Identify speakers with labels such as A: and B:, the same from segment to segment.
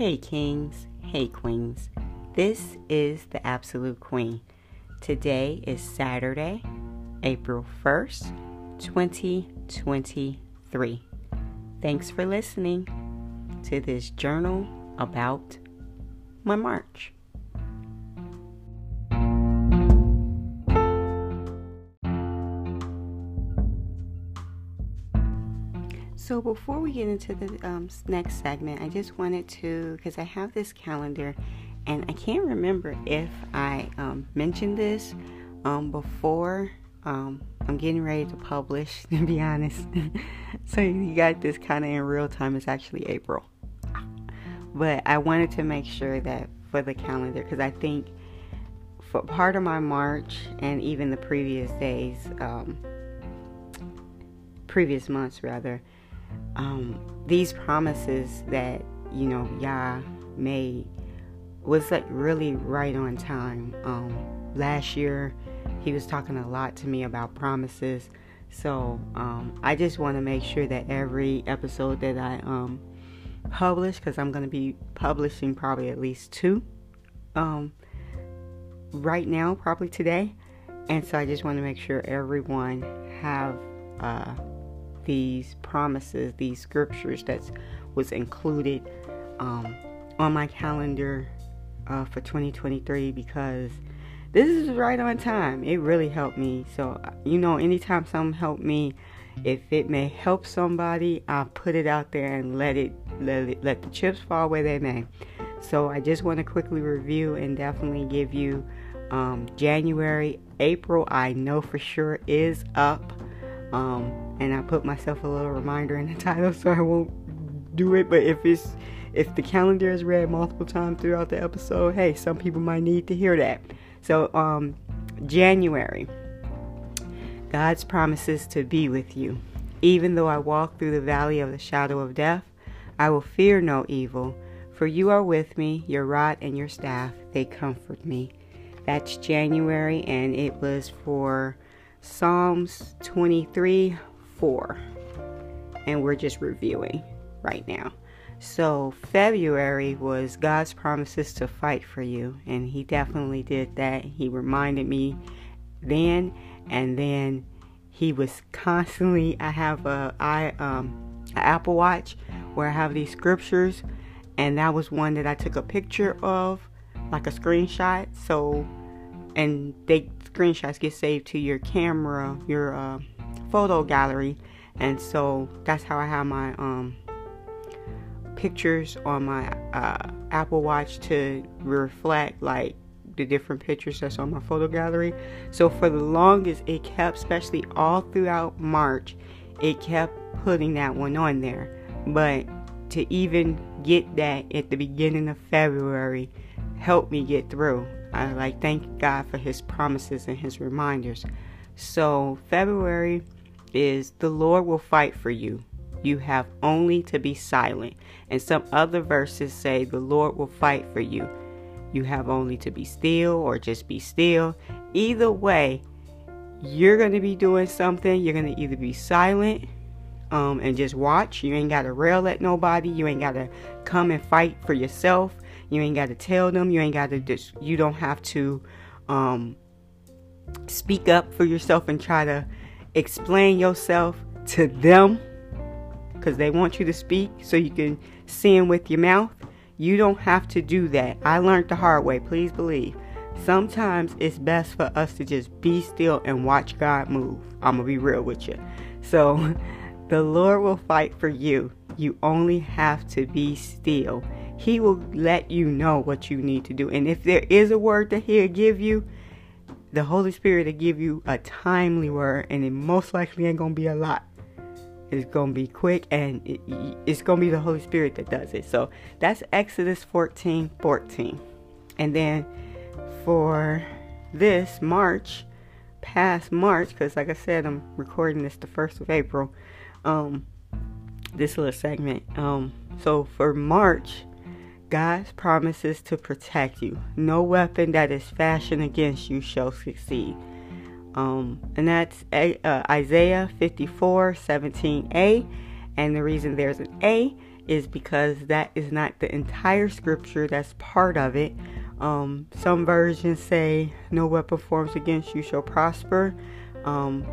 A: Hey, kings. Hey, queens. This is the Absolute Queen. Today is Saturday, April 1st, 2023. Thanks for listening to this journal about my March. So, before we get into the um, next segment, I just wanted to, because I have this calendar and I can't remember if I um, mentioned this um, before. Um, I'm getting ready to publish, to be honest. so, you got this kind of in real time. It's actually April. But I wanted to make sure that for the calendar, because I think for part of my March and even the previous days, um, previous months rather, um, these promises that you know Yah made was like really right on time. Um, last year, he was talking a lot to me about promises, so um, I just want to make sure that every episode that I um, publish, because I'm going to be publishing probably at least two um, right now, probably today, and so I just want to make sure everyone have. Uh, these promises, these scriptures that was included um, on my calendar uh, for 2023 because this is right on time. It really helped me. So, you know, anytime something helped me, if it may help somebody, I'll put it out there and let it let it, let the chips fall where they may. So, I just want to quickly review and definitely give you um, January, April. I know for sure is up. Um, and I put myself a little reminder in the title so I won't do it. But if it's if the calendar is read multiple times throughout the episode, hey, some people might need to hear that. So, um, January, God's promises to be with you. Even though I walk through the valley of the shadow of death, I will fear no evil, for you are with me, your rod and your staff, they comfort me. That's January, and it was for Psalms 23 four. And we're just reviewing right now. So, February was God's promises to fight for you. And He definitely did that. He reminded me then. And then He was constantly, I have a, I, um, an Apple Watch where I have these scriptures. And that was one that I took a picture of, like a screenshot. So, and they screenshots get saved to your camera, your, uh, photo gallery and so that's how I have my um, pictures on my uh, Apple Watch to reflect like the different pictures that's on my photo gallery. So for the longest, it kept, especially all throughout March, it kept putting that one on there. But to even get that at the beginning of February helped me get through. I like thank God for His promises and His reminders. So February is the Lord will fight for you. You have only to be silent. And some other verses say the Lord will fight for you. You have only to be still or just be still. Either way, you're going to be doing something. You're going to either be silent um, and just watch. You ain't got to rail at nobody. You ain't got to come and fight for yourself. You ain't got to tell them. You ain't got to you don't have to um, speak up for yourself and try to explain yourself to them because they want you to speak so you can them with your mouth. You don't have to do that. I learned the hard way, please believe. Sometimes it's best for us to just be still and watch God move. I'm going to be real with you. So, the Lord will fight for you. You only have to be still. He will let you know what you need to do. And if there is a word that He'll give you, the Holy Spirit to give you a timely word, and it most likely ain't gonna be a lot. It's gonna be quick, and it, it's gonna be the Holy Spirit that does it. So that's Exodus 14 14. And then for this March, past March, because like I said, I'm recording this the first of April. Um, this little segment. Um, so for March, God promises to protect you. No weapon that is fashioned against you shall succeed. Um, and that's uh, Isaiah 54 17a. And the reason there's an A is because that is not the entire scripture, that's part of it. Um, some versions say, No weapon forms against you shall prosper. Um,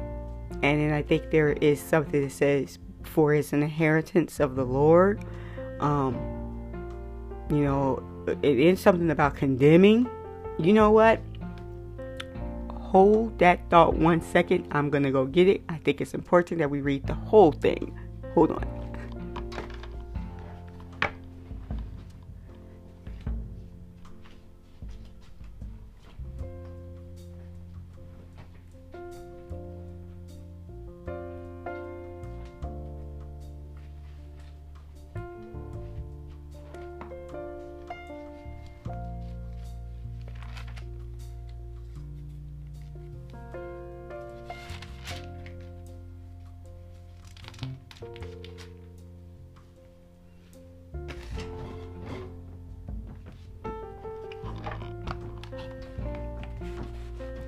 A: and then I think there is something that says, For an inheritance of the Lord. Um, you know, it is something about condemning. You know what? Hold that thought one second. I'm going to go get it. I think it's important that we read the whole thing. Hold on.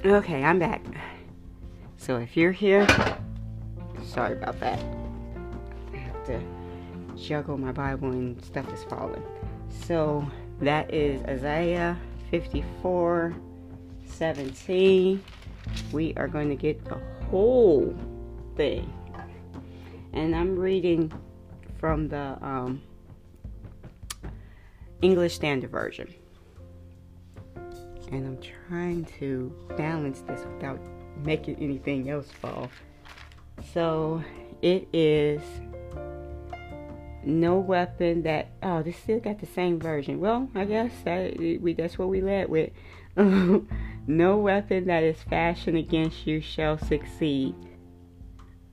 A: Okay, I'm back. So if you're here, sorry about that. I have to juggle my Bible and stuff is falling. So that is Isaiah 54 17. We are going to get the whole thing. And I'm reading from the um, English Standard Version and I'm trying to balance this without making anything else fall. So it is no weapon that oh this still got the same version. Well, I guess that we that's what we led with. no weapon that is fashioned against you shall succeed.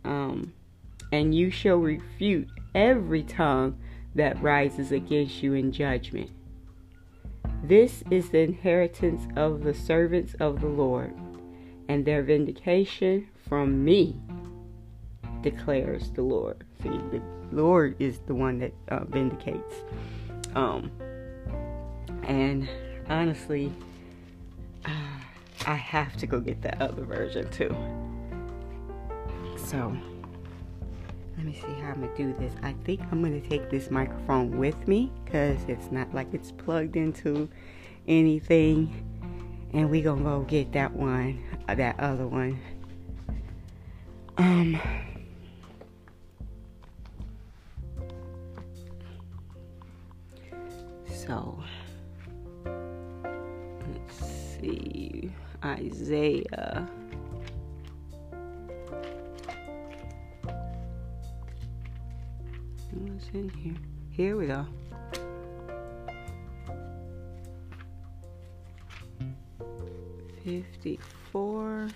A: Um and you shall refute every tongue that rises against you in judgment. This is the inheritance of the servants of the Lord, and their vindication from me, declares the Lord. See, the Lord is the one that uh, vindicates. Um, and honestly, uh, I have to go get that other version too. So, me see how I'm gonna do this. I think I'm gonna take this microphone with me because it's not like it's plugged into anything. And we gonna go get that one, uh, that other one. Um. So, let's see. Isaiah. In here? Here we go. Fifty-four.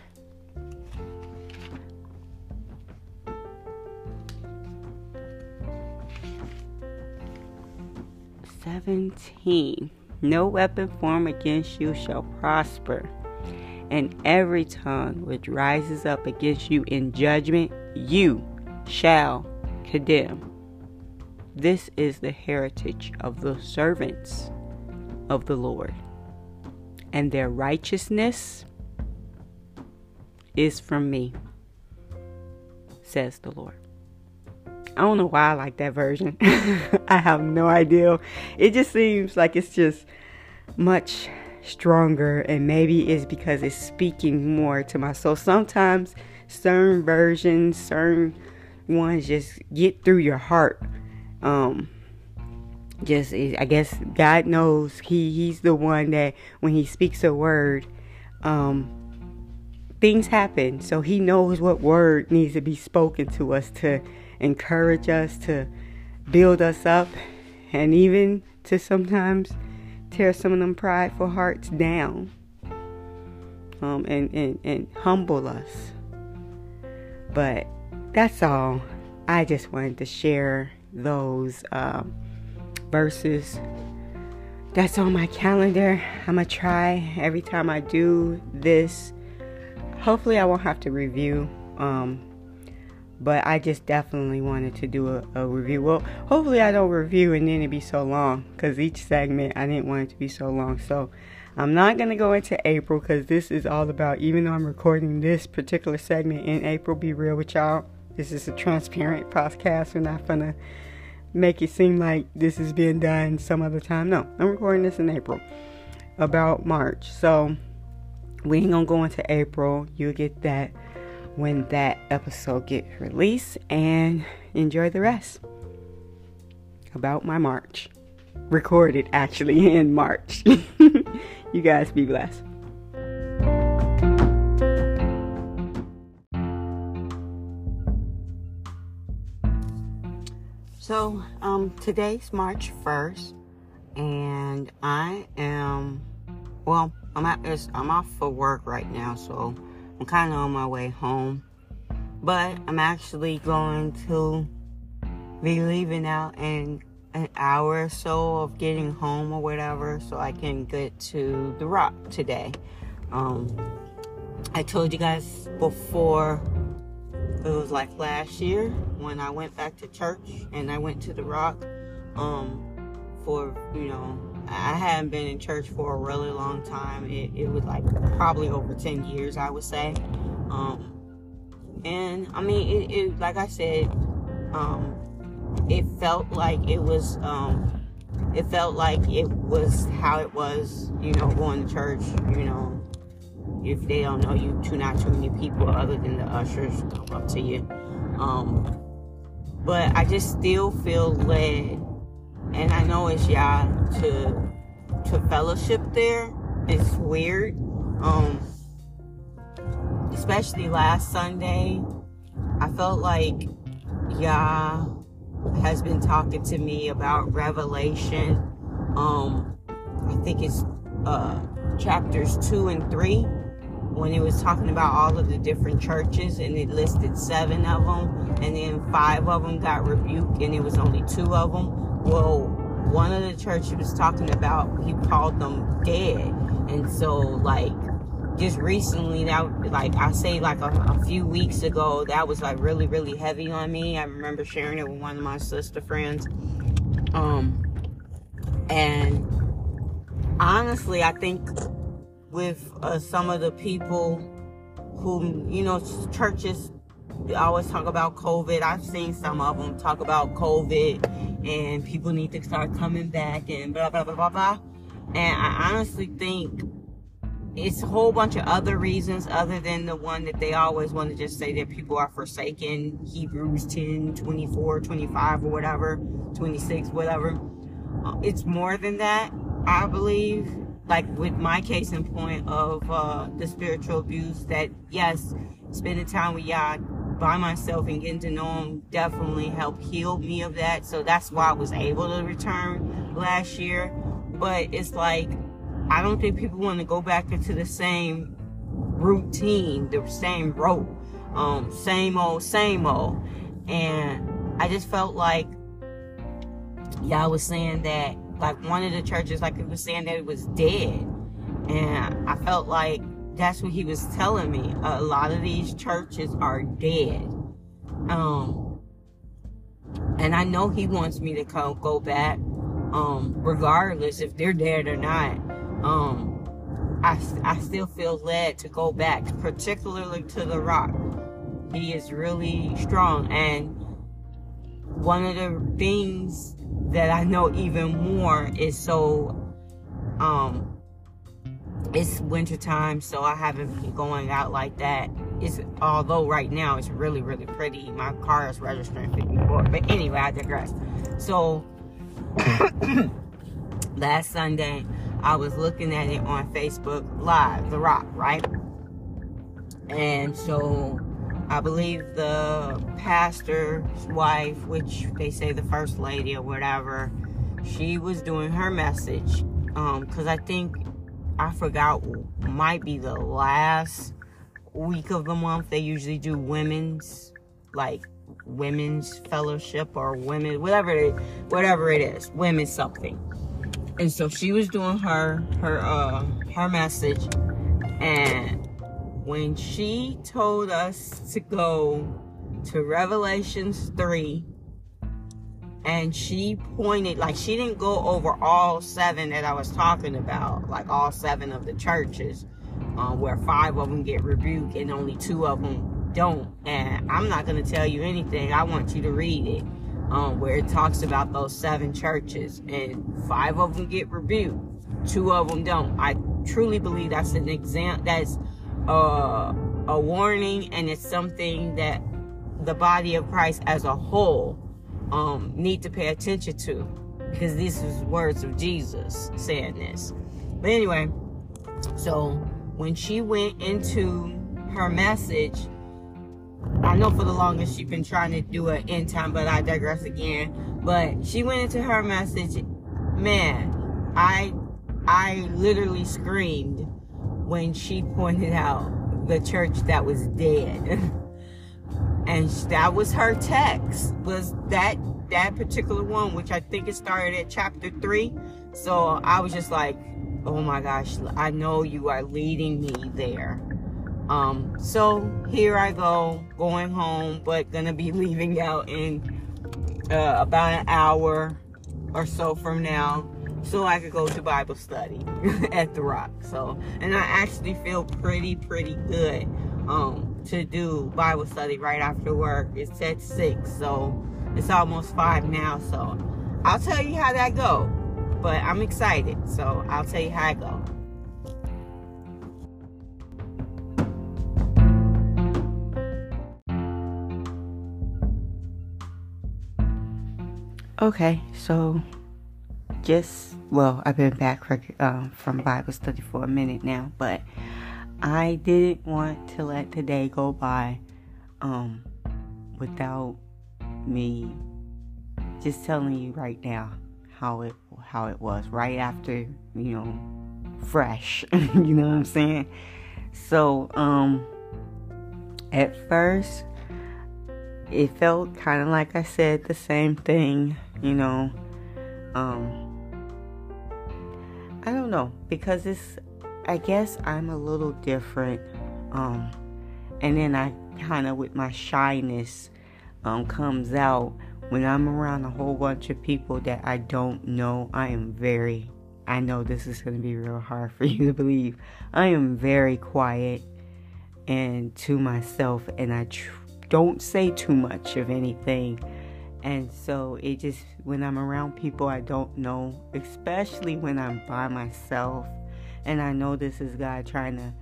A: Seventeen. No weapon formed against you shall prosper, and every tongue which rises up against you in judgment, you shall condemn. This is the heritage of the servants of the Lord, and their righteousness is from me, says the Lord. I don't know why I like that version. I have no idea. It just seems like it's just much stronger, and maybe it's because it's speaking more to my soul. Sometimes certain versions, certain ones just get through your heart um just I guess God knows he he's the one that when he speaks a word um things happen so he knows what word needs to be spoken to us to encourage us to build us up and even to sometimes tear some of them prideful hearts down um, and, and, and humble us. But that's all. I just wanted to share those um, verses. That's on my calendar. I'm gonna try every time I do this. Hopefully, I won't have to review. Um, but I just definitely wanted to do a, a, review. Well, hopefully, I don't review and then it be so long because each segment I didn't want it to be so long. So, I'm not gonna go into April because this is all about. Even though I'm recording this particular segment in April, be real with y'all this is a transparent podcast. We're not gonna make it seem like this is being done some other time. No, I'm recording this in April, about March. So we ain't gonna go into April. You'll get that when that episode gets released and enjoy the rest about my March. Recorded actually in March. you guys be blessed. So, um, today's March 1st, and I am, well, I'm at, I'm off for work right now, so I'm kind of on my way home. But I'm actually going to be leaving out in an hour or so of getting home or whatever, so I can get to the Rock today. Um, I told you guys before it was like last year when I went back to church and I went to the Rock. Um, for you know, I hadn't been in church for a really long time. It, it was like probably over ten years, I would say. Um, and I mean, it, it like I said, um, it felt like it was. Um, it felt like it was how it was, you know, going to church, you know, if they don't know you, too not too many people other than the ushers come up to you. Um, but I just still feel led, and I know it's Yah to to fellowship there. It's weird, um, especially last Sunday. I felt like Yah has been talking to me about Revelation. Um, I think it's uh, chapters two and three when it was talking about all of the different churches and it listed seven of them and then five of them got rebuked and it was only two of them. Well one of the churches was talking about he called them dead. And so like just recently that like i say like a, a few weeks ago that was like really really heavy on me. I remember sharing it with one of my sister friends. Um and honestly i think with uh, some of the people who, you know, churches always talk about COVID. I've seen some of them talk about COVID and people need to start coming back and blah, blah, blah, blah, blah. And I honestly think it's a whole bunch of other reasons other than the one that they always want to just say that people are forsaken hebrews 10 24 25 or whatever 26 whatever uh, it's more than that i believe like with my case in point of uh, the spiritual abuse that yes spending time with Yah by myself and getting to know him definitely helped heal me of that. So that's why I was able to return last year. But it's like I don't think people want to go back into the same routine the same rote um, same old same old. And I just felt like Yah was saying that like one of the churches, like he was saying that it was dead. And I felt like that's what he was telling me. A lot of these churches are dead. Um, and I know he wants me to come, go back, um, regardless if they're dead or not. Um, I, I still feel led to go back, particularly to the rock. He is really strong. And one of the things that I know even more is so um it's winter time so I haven't been going out like that. It's although right now it's really really pretty. My car is registering 54. But anyway, I digress. So last Sunday I was looking at it on Facebook Live, The Rock, right? And so I believe the pastor's wife, which they say the first lady or whatever, she was doing her message. Um, cause I think I forgot might be the last week of the month. They usually do women's like women's fellowship or women whatever it whatever it is, women's something. And so she was doing her her uh her message and when she told us to go to Revelations 3 and she pointed like she didn't go over all seven that I was talking about, like all seven of the churches, uh, where five of them get rebuked and only two of them don't. And I'm not to tell you anything. I want you to read it.
B: um, where it talks about those seven churches, and five of them get rebuked, two of them don't. I truly believe that's an exam. That's a warning, and it's something that the body of Christ as a whole um, need to pay attention to, because these is words of Jesus saying this. But anyway, so when she went into her message I know for the longest she's been trying to do an end time, but I digress again. But she went into her message, man, I I literally screamed when she pointed out the church that was dead. and that was her text was that that particular one which i think it started at chapter 3 so i was just like oh my gosh i know you are leading me there. Um, so here I go, going home, but gonna be leaving out in uh, about an hour or so from now so I could go to Bible study at the Rock. So, and I actually feel pretty, pretty good um, to do Bible study right after work. It's at six, so it's almost five now. So, I'll tell you how that go. But I'm excited, so I'll tell you how I go.
A: Okay, so just well, I've been back um, from Bible study for a minute now, but I didn't want to let today go by um, without me just telling you right now how it how it was right after you know fresh you know what i'm saying? So um at first it felt kind of like i said the same thing you know um know because it's i guess i'm a little different um and then i kind of with my shyness um comes out when i'm around a whole bunch of people that i don't know i am very i know this is going to be real hard for you to believe i am very quiet and to myself and i tr- don't say too much of anything and so it just, when I'm around people I don't know, especially when I'm by myself, and I know this is God trying to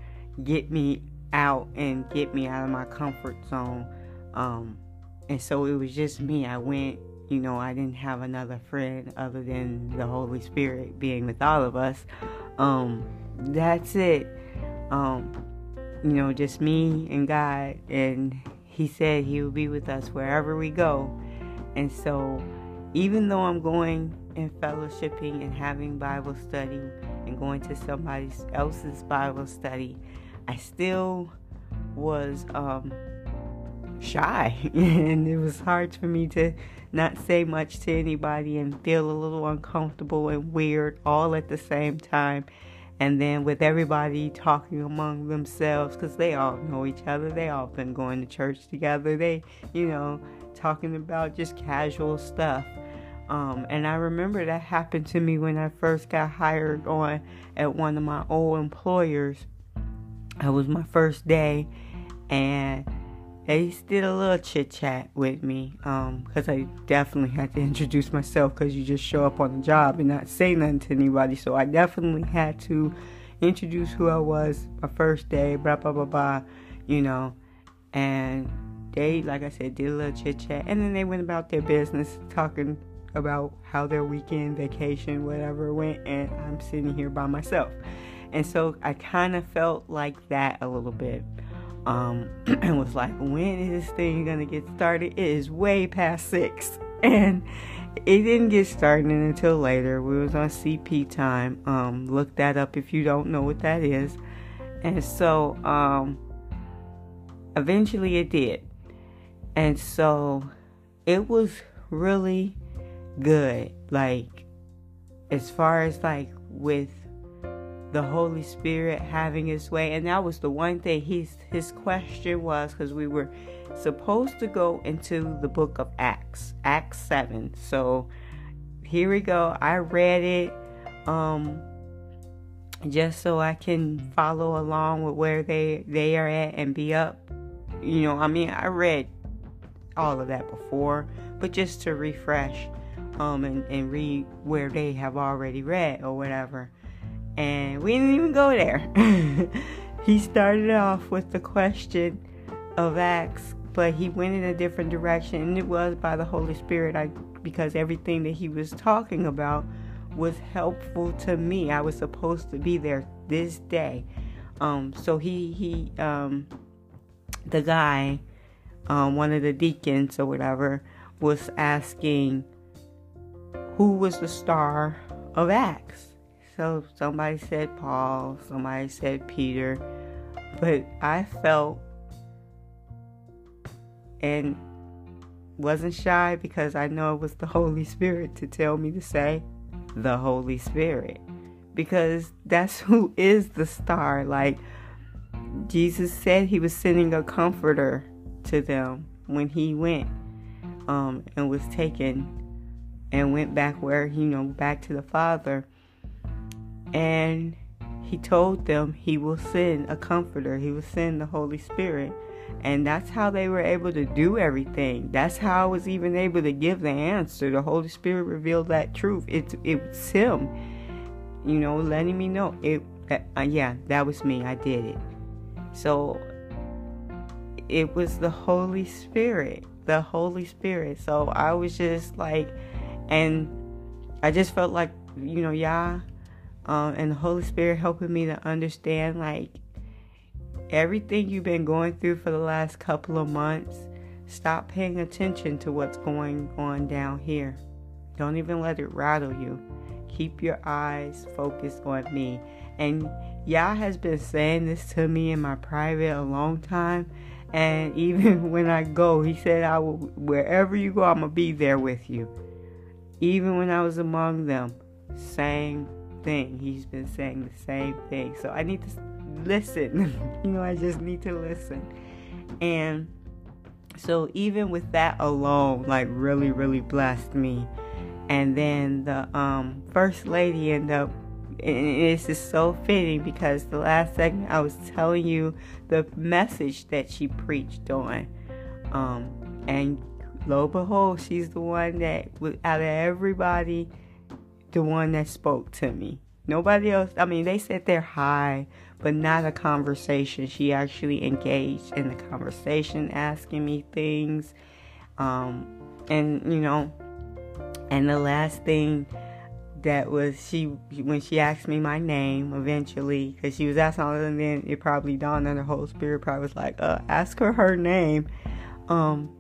A: get me out and get me out of my comfort zone. Um, and so it was just me. I went, you know, I didn't have another friend other than the Holy Spirit being with all of us. Um, that's it. Um, you know, just me and God. And He said He would be with us wherever we go. And so, even though I'm going and fellowshipping and having Bible study and going to somebody else's Bible study, I still was um, shy. and it was hard for me to not say much to anybody and feel a little uncomfortable and weird all at the same time. And then with everybody talking among themselves, because they all know each other, they all been going to church together. They, you know, talking about just casual stuff. Um, and I remember that happened to me when I first got hired on at one of my old employers. It was my first day, and they did a little chit chat with me um, I definitely had to introduce myself because you just show up on the job and not say nothing to anybody. So I definitely had to introduce who I was my first day, blah, blah, blah, blah, you know. And they, like I said, did a little chit chat, and then they went about their business, talking about how their weekend, vacation, whatever went, and I'm sitting here by myself. And so I kind of felt like that a little bit. Um, and was like, when is this thing gonna get started? It is way past six, and it didn't get started until later. We was on CP time. Um, look that up if you don't know what that is. And so, um, eventually it did. And so it was really good. Like, as far as like with the Holy Spirit having his way. And that was the one thing his his question was because we were supposed to go into the book of Acts, Acts 7. So here we go. I read it um just so I can follow along with where they they are at and be up. You know, I mean, I read all of that before, but just to refresh um, and, and read where they have already read or whatever. And we didn't even go there. he started off with the question of Acts, but he went in a different direction, and it was by the Holy Spirit. I because everything that he was talking about was helpful to me. I was supposed to be there this day. Um, so he he um, the guy, um, one of the deacons or whatever, was asking who was the star of Acts. So somebody said Paul, somebody said Peter, but I felt and wasn't shy because I know it was the Holy Spirit to tell me to say the Holy Spirit because that's who is the star. Like Jesus said, He was sending a comforter to them when He went um, and was taken and went back where you know back to the Father, and He told them He will send a comforter. He will send the Holy Spirit. And that's how they were able to do everything. That's how I was even able to give the answer. The Holy Spirit revealed that truth. It's it was Him you know, letting me know it. Uh, yeah, that was me. I did it. So it was the Holy Spirit, the Holy Spirit. So I was just like, and I just felt like, you know, yeah, um, and the Holy Spirit helping me to understand like everything you've been going through for the last couple of months. Stop paying attention to what's going on down here. Don't even let it rattle you. Keep your eyes focused on me. And Yah has been saying this to me in my private a long time. And even when I go, he said, I will, wherever you go, I'm to be there with you. Even when I was among them, same thing. He's been saying the same thing. So I need to listen. you know, I just need to listen. And so even with that alone, like really, really blessed me and then the um, first lady ended up and it's just so fitting because the last segment I was telling you the message that she preached on. Um, and lo and behold, she's the one that, out of everybody, the one that spoke to me. Nobody else, I mean, they said they're high, but not a conversation. She actually engaged in the conversation, asking me things. Um, and, you know, and the last thing that was she when she asked me my name eventually because she was asking all and then it probably dawned on the Holy Spirit probably was like uh ask her her name um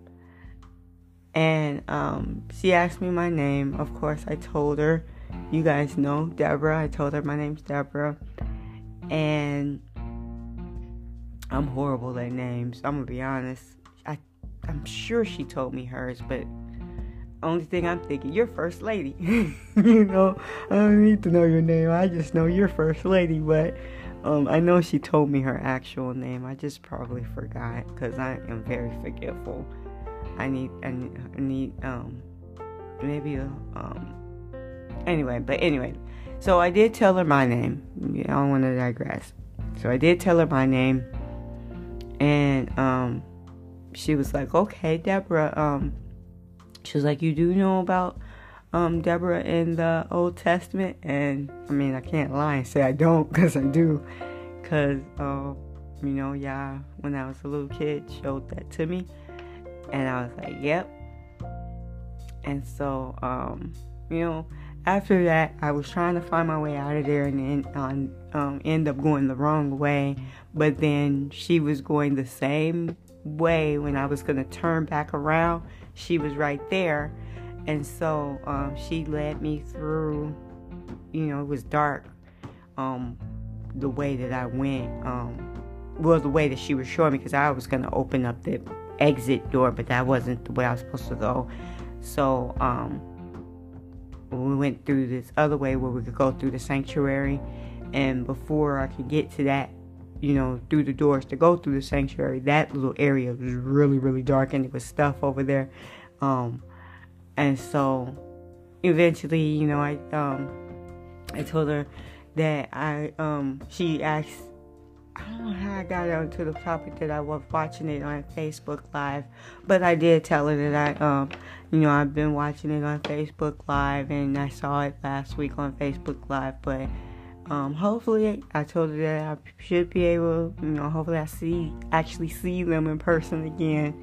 A: and um she asked me my name of course I told her you guys know Deborah I told her my name's Deborah and I'm horrible at names I'm gonna be honest I I'm sure she told me hers but only thing I'm thinking, you're first lady. you know, I don't need to know your name. I just know you're first lady. But um, I know she told me her actual name. I just probably forgot because I am very forgetful. I need, I need, I need um, maybe a, um, anyway, but anyway. So I did tell her my name. I don't want to digress. So I did tell her my name. And, um, she was like, okay, Deborah, um, she was like, You do know about um, Deborah in the Old Testament? And I mean, I can't lie and say I don't because I do. Because, um, you know, yeah, when I was a little kid, showed that to me. And I was like, Yep. And so, um, you know, after that, I was trying to find my way out of there and then um, um, end up going the wrong way. But then she was going the same way when I was going to turn back around she was right there. And so um, she led me through, you know, it was dark. Um, the way that I went, um, well, the way that she was showing me, because I was going to open up the exit door, but that wasn't the way I was supposed to go. So um, we went through this other way where we could go through the sanctuary. And before I could get to that, you know, through the doors to go through the sanctuary, that little area was really, really dark and there was stuff over there. Um, and so eventually, you know, I, um, I told her that I, um, she asked, I don't know how I got onto the topic that I was watching it on Facebook Live, but I did tell her that I, um, you know, I've been watching it on Facebook Live and I saw it last week on Facebook Live, but um, hopefully I told her that I should be able, you know, hopefully I see actually see them in person again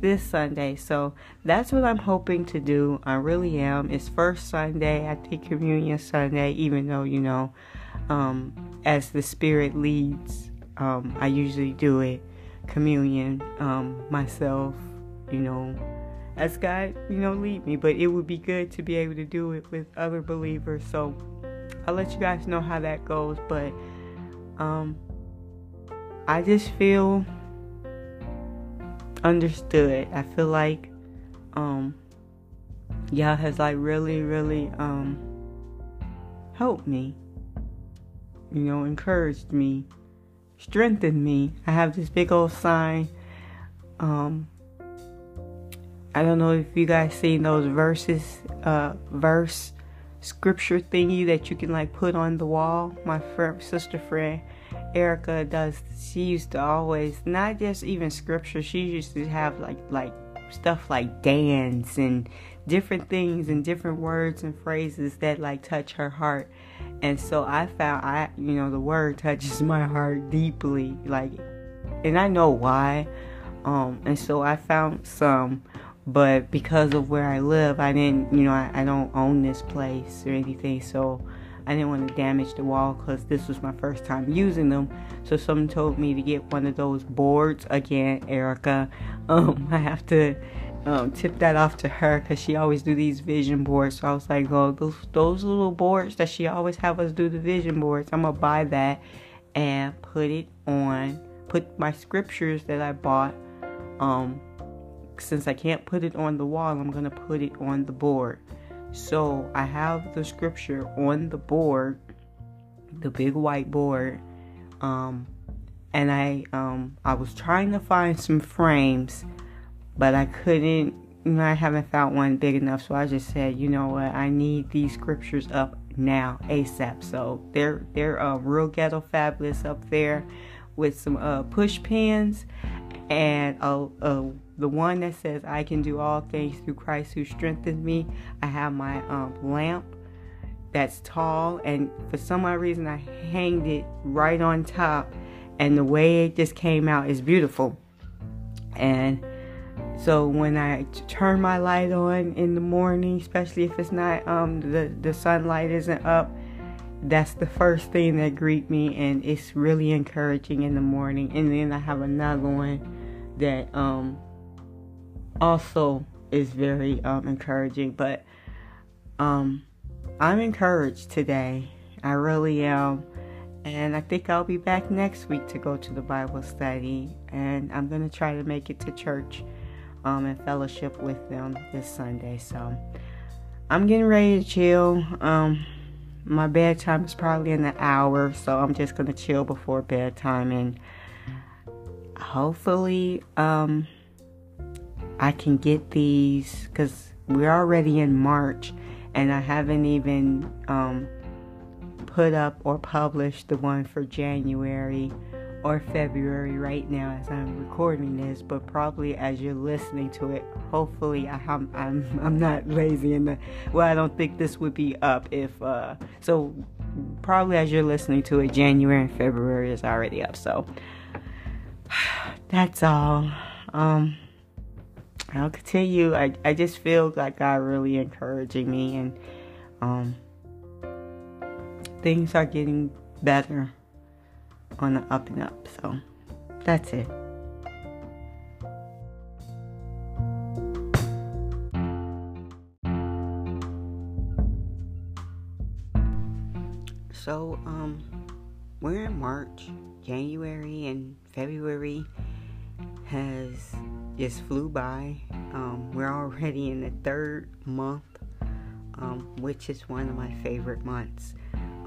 A: this Sunday. So that's what I'm hoping to do. I really am. It's first Sunday. I think communion Sunday, even though, you know, um, as the Spirit leads, um, I usually do it communion um, myself, you know, as God, you know, lead me. But it would be good to be able to do it with other believers. So I'll let you guys know how that goes. But um, I just feel understood. I feel like um Yah has like really, really um helped me. You know, encouraged me, strengthened me. I have this big old sign. Um I don't know if you guys seen those verses, uh verse scripture thingy that you can like put on the wall. My friend, sister friend Erica does she used to always not just even scripture, she used to have like like stuff like dance and different things and different words and phrases that like touch her heart. And so I found I you know the word touches my heart deeply like and I know why. Um and so I found some but because of where I live, I didn't, you know, I, I don't own this place or anything, so I didn't want to damage the wall because this was my first time using them. So someone told me to get one of those boards again, Erica. Um, I have to um, tip that off to her because she always do these vision boards. So I was like, oh, those those little boards that she always have us do the vision boards. I'm gonna buy that and put it on. Put my scriptures that I bought. Um, since I can't put it on the wall, I'm gonna put it on the board. So I have the scripture on the board, the big white board, um, and I um, I was trying to find some frames, but I couldn't. You know, I haven't found one big enough, so I just said, you know what, I need these scriptures up now ASAP. So they're they're uh, real ghetto fabulous up there with some uh, push pins and a, a the one that says I can do all things through Christ who strengthens me. I have my um, lamp that's tall, and for some odd reason, I hanged it right on top, and the way it just came out is beautiful. And so when I turn my light on in the morning, especially if it's not um, the the sunlight isn't up, that's the first thing that greet me, and it's really encouraging in the morning. And then I have another one that um also is very um, encouraging. But um, I'm encouraged today. I really am. And I think I'll be back next week to go to the Bible study. And I'm going to try to make it to church um, and fellowship with them this Sunday. So I'm getting ready to chill. Um, my bedtime is probably in an hour. So I'm just to chill before bedtime. And hopefully, um, I can get these because we're already in March and I haven't even um, put up or published the one for January or February right now as I'm recording this, but probably as you're listening to it, hopefully I, am I'm, I'm not lazy in the well. I don't think this would be up if uh, so. Probably as you're listening to it, January and February is already up. So that's all. Um, I'll continue. I, I just feel like God really encouraging me and um things are getting better on the up and up. So that's it. So um we're in March, January and February has just flew by. Um, we're already in the third month, um, which is one of my favorite months.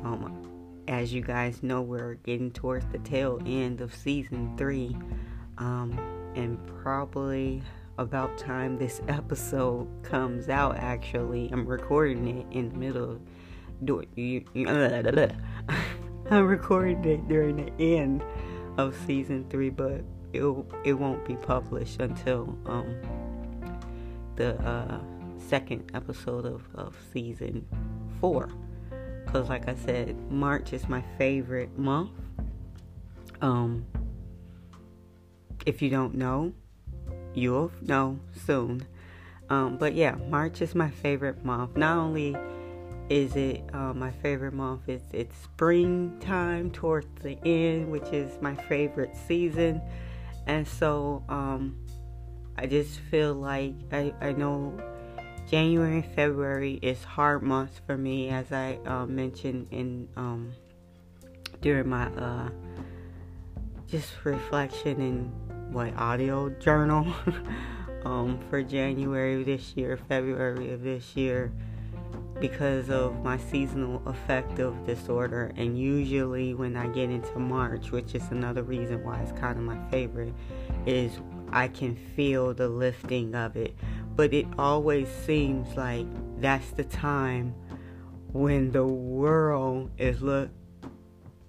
A: Um, as you guys know, we're getting towards the tail end of season three, um, and probably about time this episode comes out. Actually, I'm recording it in the middle. Of, I'm recording it during the end of season three, but it it won't be published until um, the uh, second episode of, of season four. Cause like I said, March is my favorite month. Um, if you don't know, you'll know soon. Um, but yeah, March is my favorite month. Not only is it uh, my favorite month, it's it's springtime towards the end, which is my favorite season, and so um, I just feel like I, I know January and February is hard months for me, as I uh, mentioned in um, during my uh, just reflection and what audio journal um, for January this year, February of this year, because of my seasonal affective disorder. And usually, when I get into March, which is another reason why it's kind of my favorite, is I can feel the lifting of it but it always seems like that's the time when the world is look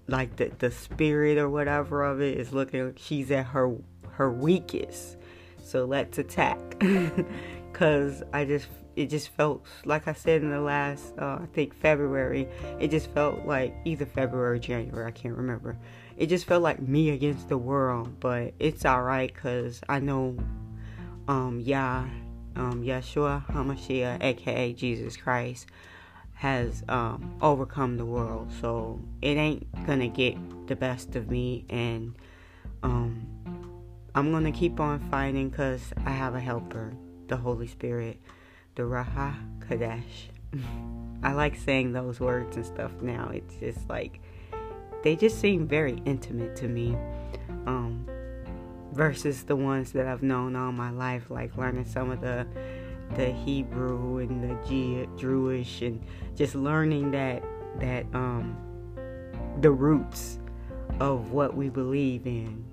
A: like the, the spirit or whatever of it is looking she's at her her weakest. So let's attack. Because i just it just felt like i said in the last uh, i think february it just felt like either february or january i can't remember. It just felt like me against the world but it's all right because i know um yeah um, Yeshua HaMashiach, aka Jesus Christ, has um, overcome the world. So it ain't gonna get the best of me, and um, I'm gonna keep on fighting because I have a helper, the Holy Spirit, the Ruach HaKodesh. I like saying those words and stuff now. It's just like they just seem very intimate to me. Um, versus the ones that I've known all my life, like learning some of the the Hebrew and the G- Jewish, and just learning that that um, the roots of what we believe in.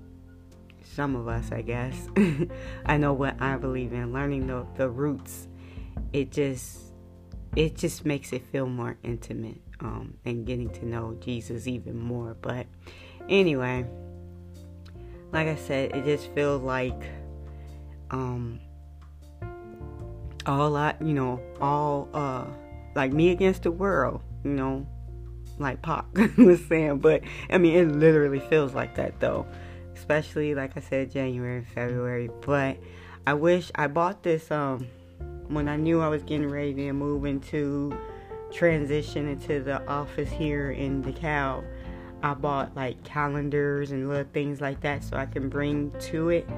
A: Some of us, I guess. I know what I believe in. Learning the the roots, it just it just makes it feel more intimate um, and getting to know Jesus even more. But anyway like I said, it just feels like um all I you know, all uh like me against the world, you know, like Pac was saying, but I mean it literally feels like that though. Especially like I said, January, and February. But I wish I bought this um when I knew I was getting ready to move into transition into the office here in DeKalb. I bought like calendars and little things like that so I can bring to it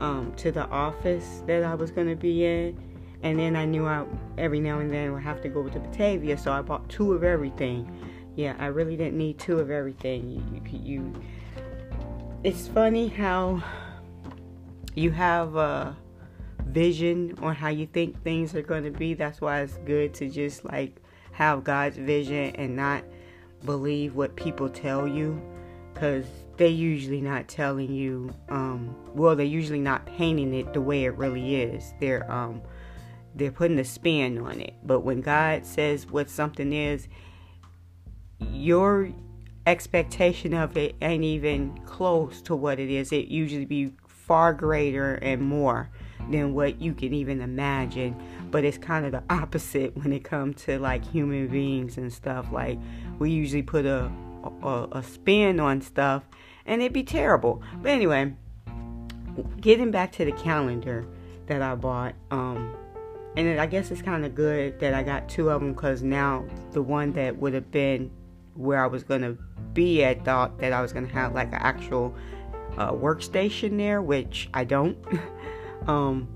A: um, to the office that I was gonna be in. And then I knew I every now and then would have to go to Batavia, so I bought two of everything. Yeah, I really didn't need two of everything. You, you, you it's funny how you have a vision on how you think things are going to be. That's why it's good to just like have God's vision and not believe what people tell you because they're usually not telling you um, well they're usually not painting it the way it really is. They're um, they're putting a spin on it. But when god says what something is your expectation of it ain't even close to what it is. It usually be far greater and more than what you can even imagine. But it's kind of the opposite when it comes to like human beings and stuff. Like we usually put a, a, a spin on stuff and it'd be terrible. But anyway, getting back to the calendar that I bought, um, and I guess it's kind of good that I got two of them because now the one that would have been where I was gonna be at thought that I was gonna have like an actual uh, workstation there, which I don't. um,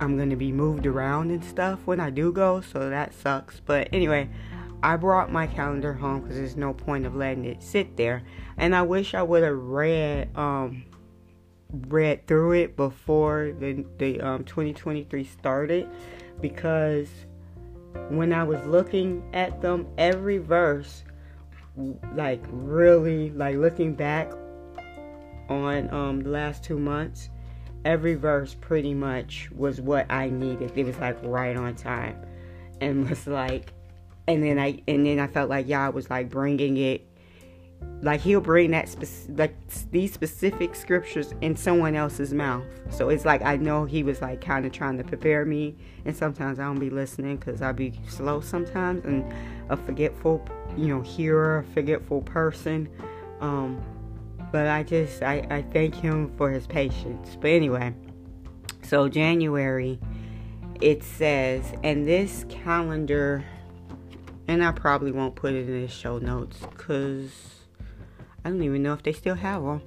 A: I'm gonna be moved around and stuff when I do go, so that sucks. But anyway, I brought my calendar home because there's no point of letting it sit there. And I wish I would have read um read through it before the the um 2023 started because when I was looking at them, every verse, like really, like looking back on um the last two months, every verse pretty much was what I needed. It was like right on time, and was like and then I and then I felt like Yah was like bringing it like he'll bring that like these specific scriptures in someone else's mouth. So it's like I know he was like kind of trying to prepare me, and sometimes I don't be listening because I be slow sometimes and a forgetful, you know, hearer, forgetful person. Um, but I just I, I thank him for his patience. But anyway, so January, it says, and this calendar, and I probably won't put it in the show notes because I don't even know if they still have them.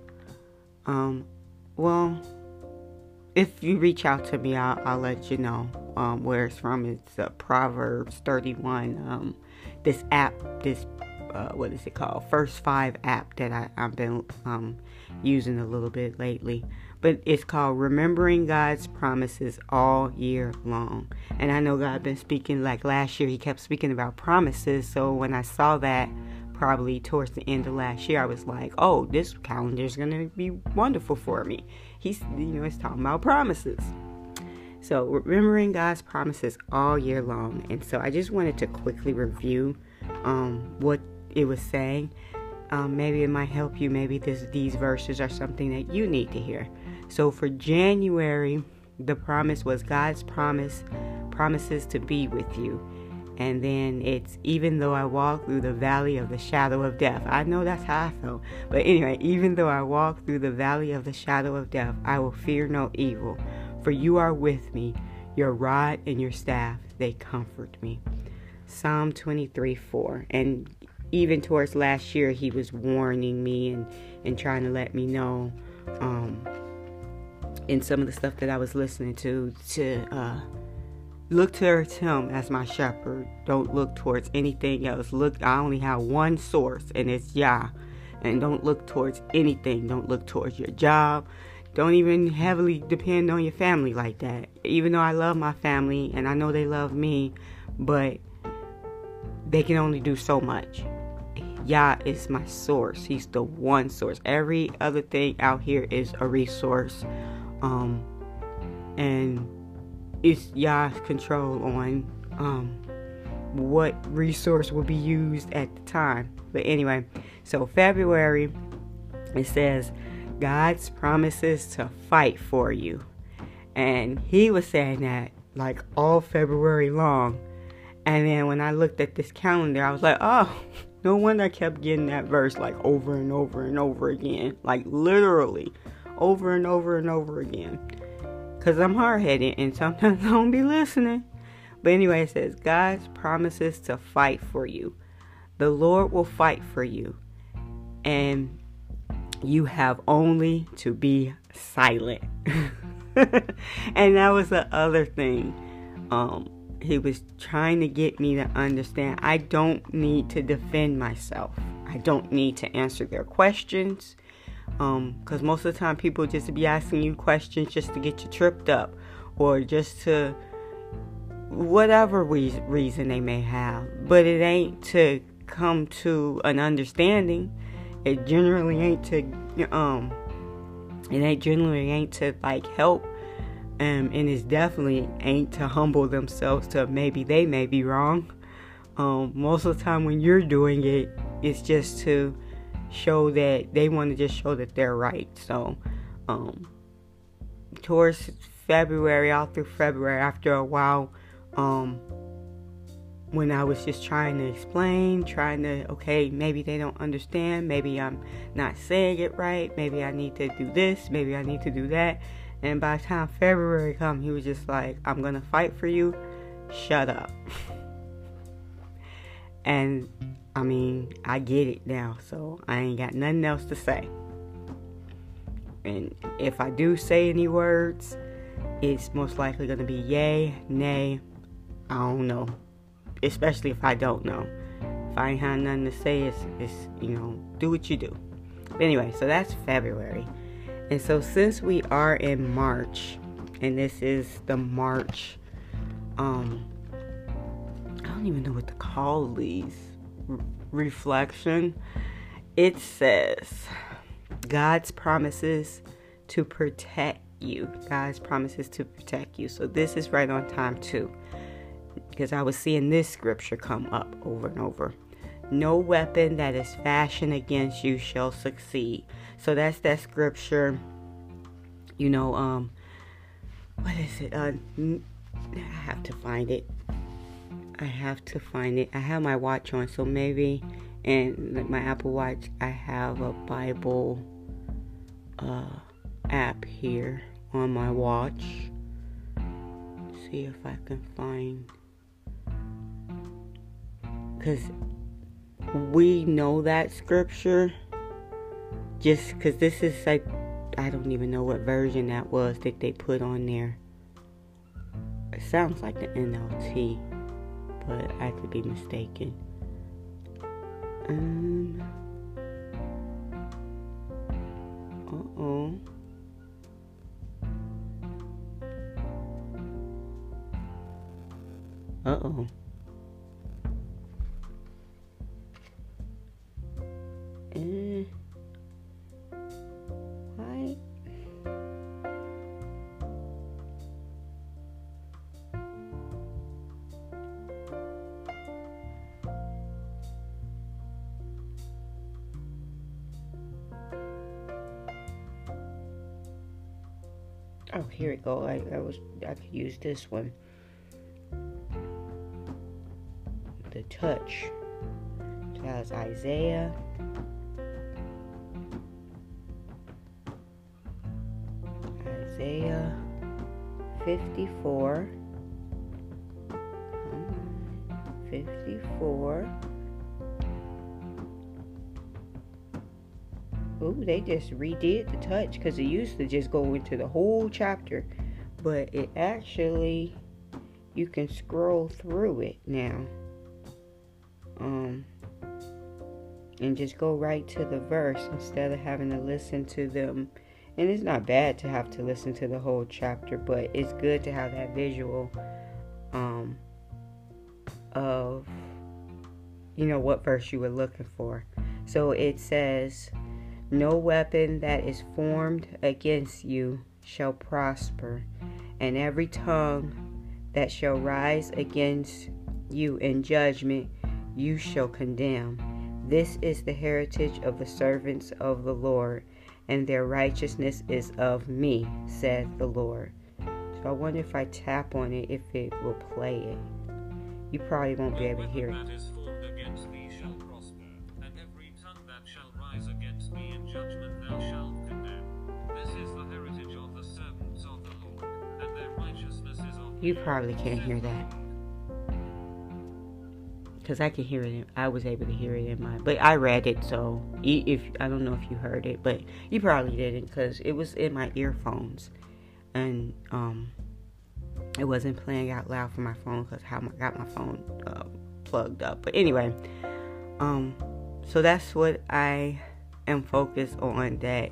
A: Um, well, if you reach out to me, I'll, I'll let you know um, where it's from. It's uh, Proverbs 31. Um, this app, this uh, what is it called? First Five app that I, I've been um, using a little bit lately. But it's called Remembering God's Promises All Year Long. And I know God been speaking like last year, He kept speaking about promises. So when I saw that, probably towards the end of last year, I was like, oh, this calendar is going to be wonderful for me. He's, you know, it's talking about promises. So, remembering God's promises all year long. And so, I just wanted to quickly review um, what it was saying. Um, maybe it might help you. Maybe this, these verses are something that you need to hear. So, for January, the promise was God's promise, promises to be with you. And then it's even though I walk through the valley of the shadow of death. I know that's how I felt. But anyway, even though I walk through the valley of the shadow of death, I will fear no evil. For you are with me. Your rod and your staff, they comfort me. Psalm 23 4. And even towards last year, he was warning me and, and trying to let me know um, in some of the stuff that I was listening to to uh, Look towards him as my shepherd. Don't look towards anything else. Look, I only have one source, and it's Yah. And don't look towards anything. Don't look towards your job. Don't even heavily depend on your family like that. Even though I love my family and I know they love me, but they can only do so much. Yah is my source. He's the one source. Every other thing out here is a resource. Um, and it's Yah's control on um, what resource will be used at the time. But anyway, so February, it says God's promises to fight for you. And he was saying that like all February long. And then when I looked at this calendar, I was like, oh, no wonder I kept getting that verse like over and over and over again. Like literally over and over and over again because I'm hard headed and sometimes I don't be listening. But anyway, it says, God's promises to fight for you. The Lord will fight for you. And you have only to be silent. and that was the other thing. Um, he was trying to get me to understand I don't need to defend myself. I don't need to answer their questions because um, most of the time people just be asking you questions just to get you tripped up or just to whatever re- reason they may have. But it ain't to come to an understanding. It generally ain't to um it ain't generally ain't to like help. Um and it's definitely ain't to humble themselves to maybe they may be wrong. Um most of the time when you're doing it it's just to show that they want to just show that they're right. So, um, towards February, all through February, after a while, um, when I was just trying to explain, trying to, okay, maybe they don't understand, maybe I'm not saying it right, maybe I need to do this, maybe I need to do that. And by the time February come, he was just like, I'm gonna fight for you, shut up. and I mean, I get it now, so I ain't got nothing else to say. And if I do say any words, it's most likely going to be yay, nay, I don't know. Especially if I don't know. If I ain't had nothing to say, it's, it's you know, do what you do. Anyway, so that's February. And so since we are in March, and this is the March, um, I don't even know what to call these reflection, it says God's promises to protect you. God's promises to protect you. So this is right on time too. Because I was seeing this scripture come up over and over. no weapon that is fashioned against you shall succeed. So that's that scripture. You know, um, what is it? Uh, I have to find it. I have to find it. I have my watch on, so maybe, and like my Apple Watch, I have a Bible uh, app here on my watch. See if I can find. Because we know that scripture just because this is like I don't even know what version that was that they put on there. It sounds like the NLT, but I could be mistaken. Um. Uh oh. Uh oh. Eh. Why? Oh, here we go. I, I was I could use this one. The touch. So that was Isaiah Isaiah 54. Hmm. 54. They just redid the touch because it used to just go into the whole chapter. But it actually, you can scroll through it now. Um, and just go right to the verse instead of having to listen to them and it's not bad to have to listen to the whole chapter, but it's good to have that visual um, of, you know, what verse you were looking for. So it says, No weapon that is formed against you shall prosper, and every tongue that shall rise against you in judgment you shall condemn. This is the heritage of the servants of the Lord and their righteousness is of me, saith the Lord. So I wonder if I tap on it, if it will play it. You probably won't be able to hear it. You probably can't hear that because I can hear it. I was able to hear it in my, but I read it, so if I don't know if you heard it, but you probably didn't because it was in my earphones, and um, it wasn't playing out loud for my phone because how I got my phone uh, plugged up. But anyway, um, so that's what I am focused on. That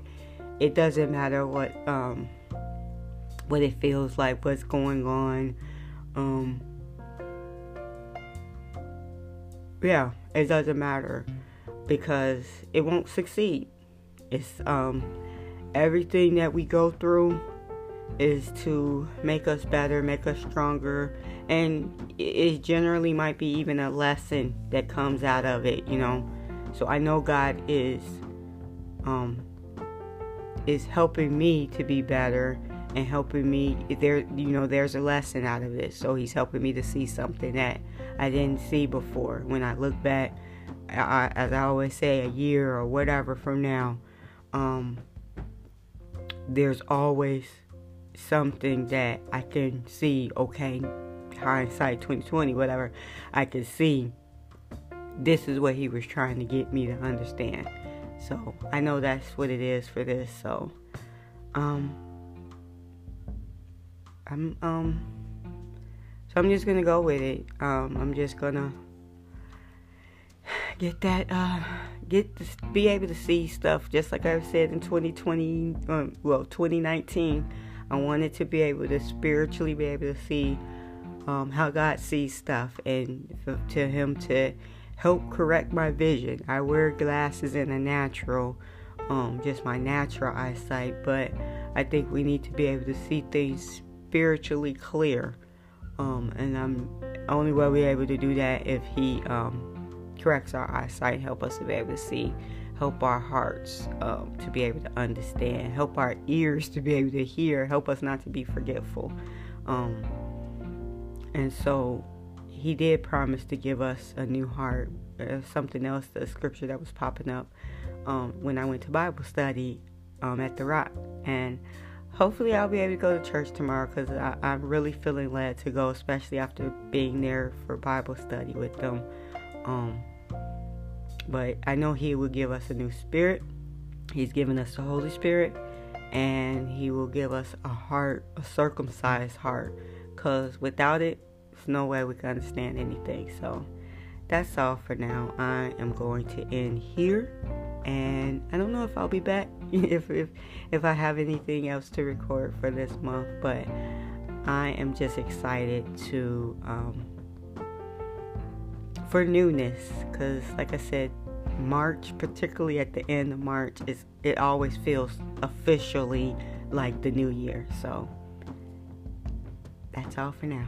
A: it doesn't matter what um what it feels like, what's going on, um yeah, it doesn't matter because it won't succeed. It's um everything that we go through is to make us better, make us stronger, and it generally might be even a lesson that comes out of it, you know. So I know God is um is helping me to be better and helping me there you know there's a lesson out of it. So he's helping me to see something that i didn't see before. When i look back I, as i always say a year or whatever from now um, there's always something that i can see okay hindsight 2020 whatever i can see. This is what he was trying to get me to understand. So i know that's what it is for this so um I'm um so I'm just gonna go with it. Um, I'm just gonna get that uh get to be able to see stuff just like I've said in 2020 um, well 2019 I wanted to be able to spiritually be able to see um, how God sees stuff and for, to him to help correct my vision I wear glasses in a natural um, just my natural eyesight but I think we need to be able to see things spiritually clear. Um, and I'm only will be able to do that if he um, corrects our eyesight, help us to be able to see, help our hearts um, to be able to understand, help our ears to be able to hear, help us not to be forgetful. Um, and so he did promise to give us a new heart. Uh, something else, the scripture that was popping up um, when I went to Bible study um, at the Rock. And hopefully I'll be able to go to church tomorrow because I'm really feeling led to go, especially after being there for Bible study with them. Um, but I know He will give us a new spirit. He's given us the Holy Spirit, and He will give us a heart, a circumcised heart, because without it, there's no way we can understand anything. So that's all for now. I am going to end here, and I don't know if I'll be back if if if I have anything else to record for this month, but I am just excited to um, for newness because, like I said, March, particularly at the end of March, is it always feels officially like the new year. So that's all for now.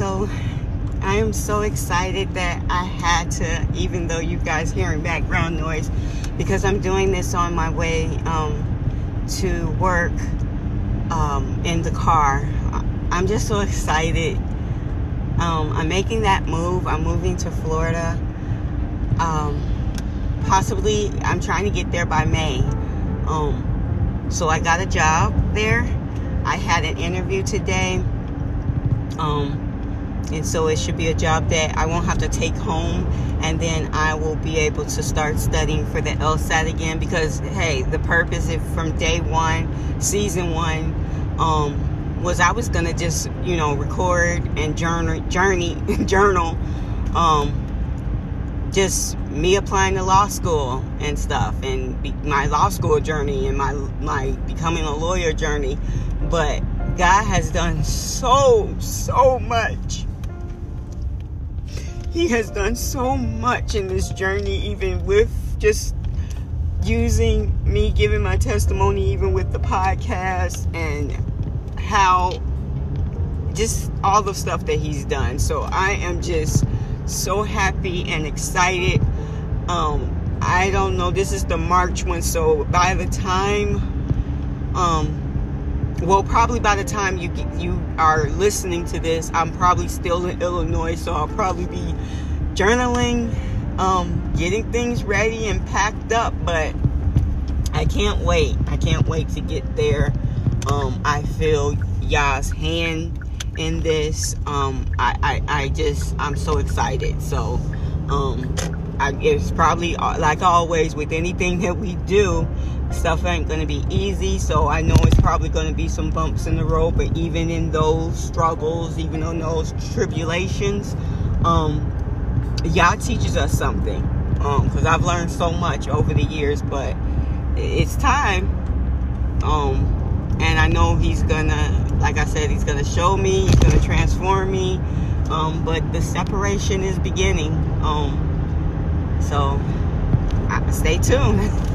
A: So I am so excited that I had to, even though you guys hearing background noise, because I'm doing this on my way um, to work um, in the car. I'm just so excited. Um, I'm making that move. I'm moving to Florida. Um, possibly, I'm trying to get there by May. Um, so I got a job there. I had an interview today. Um, and so it should be a job that I won't have to take home and then I will be able to start studying for the LSAT again because hey the purpose if from day one season one um, was I was gonna just you know record and journal journey journal um, just me applying to law school and stuff and be, my law school journey and my my becoming a lawyer journey. But God has done so so much he has done so much in this journey, even with just using me giving my testimony, even with the podcast, and how just all the stuff that he's done. So I am just so happy and excited. Um, I don't know, this is the March one, so by the time um well, probably by the time you you are listening to this, I'm probably still in Illinois, so I'll probably be journaling, um, getting things ready and packed up. But I can't wait. I can't wait to get there. Um, I feel Yah's hand in this. Um, I, I, I just I'm so excited. So um, I, it's probably uh, like always with anything that we do stuff ain't gonna be easy. So i know it's probably gonna be some bumps in the road but even in those struggles even in those tribulations um Yah teaches us something um because i've learned so much over the years but it's time. Um and i know he's gonna like i said he's gonna show me he's gonna transform me um but the separation is beginning um so stay tuned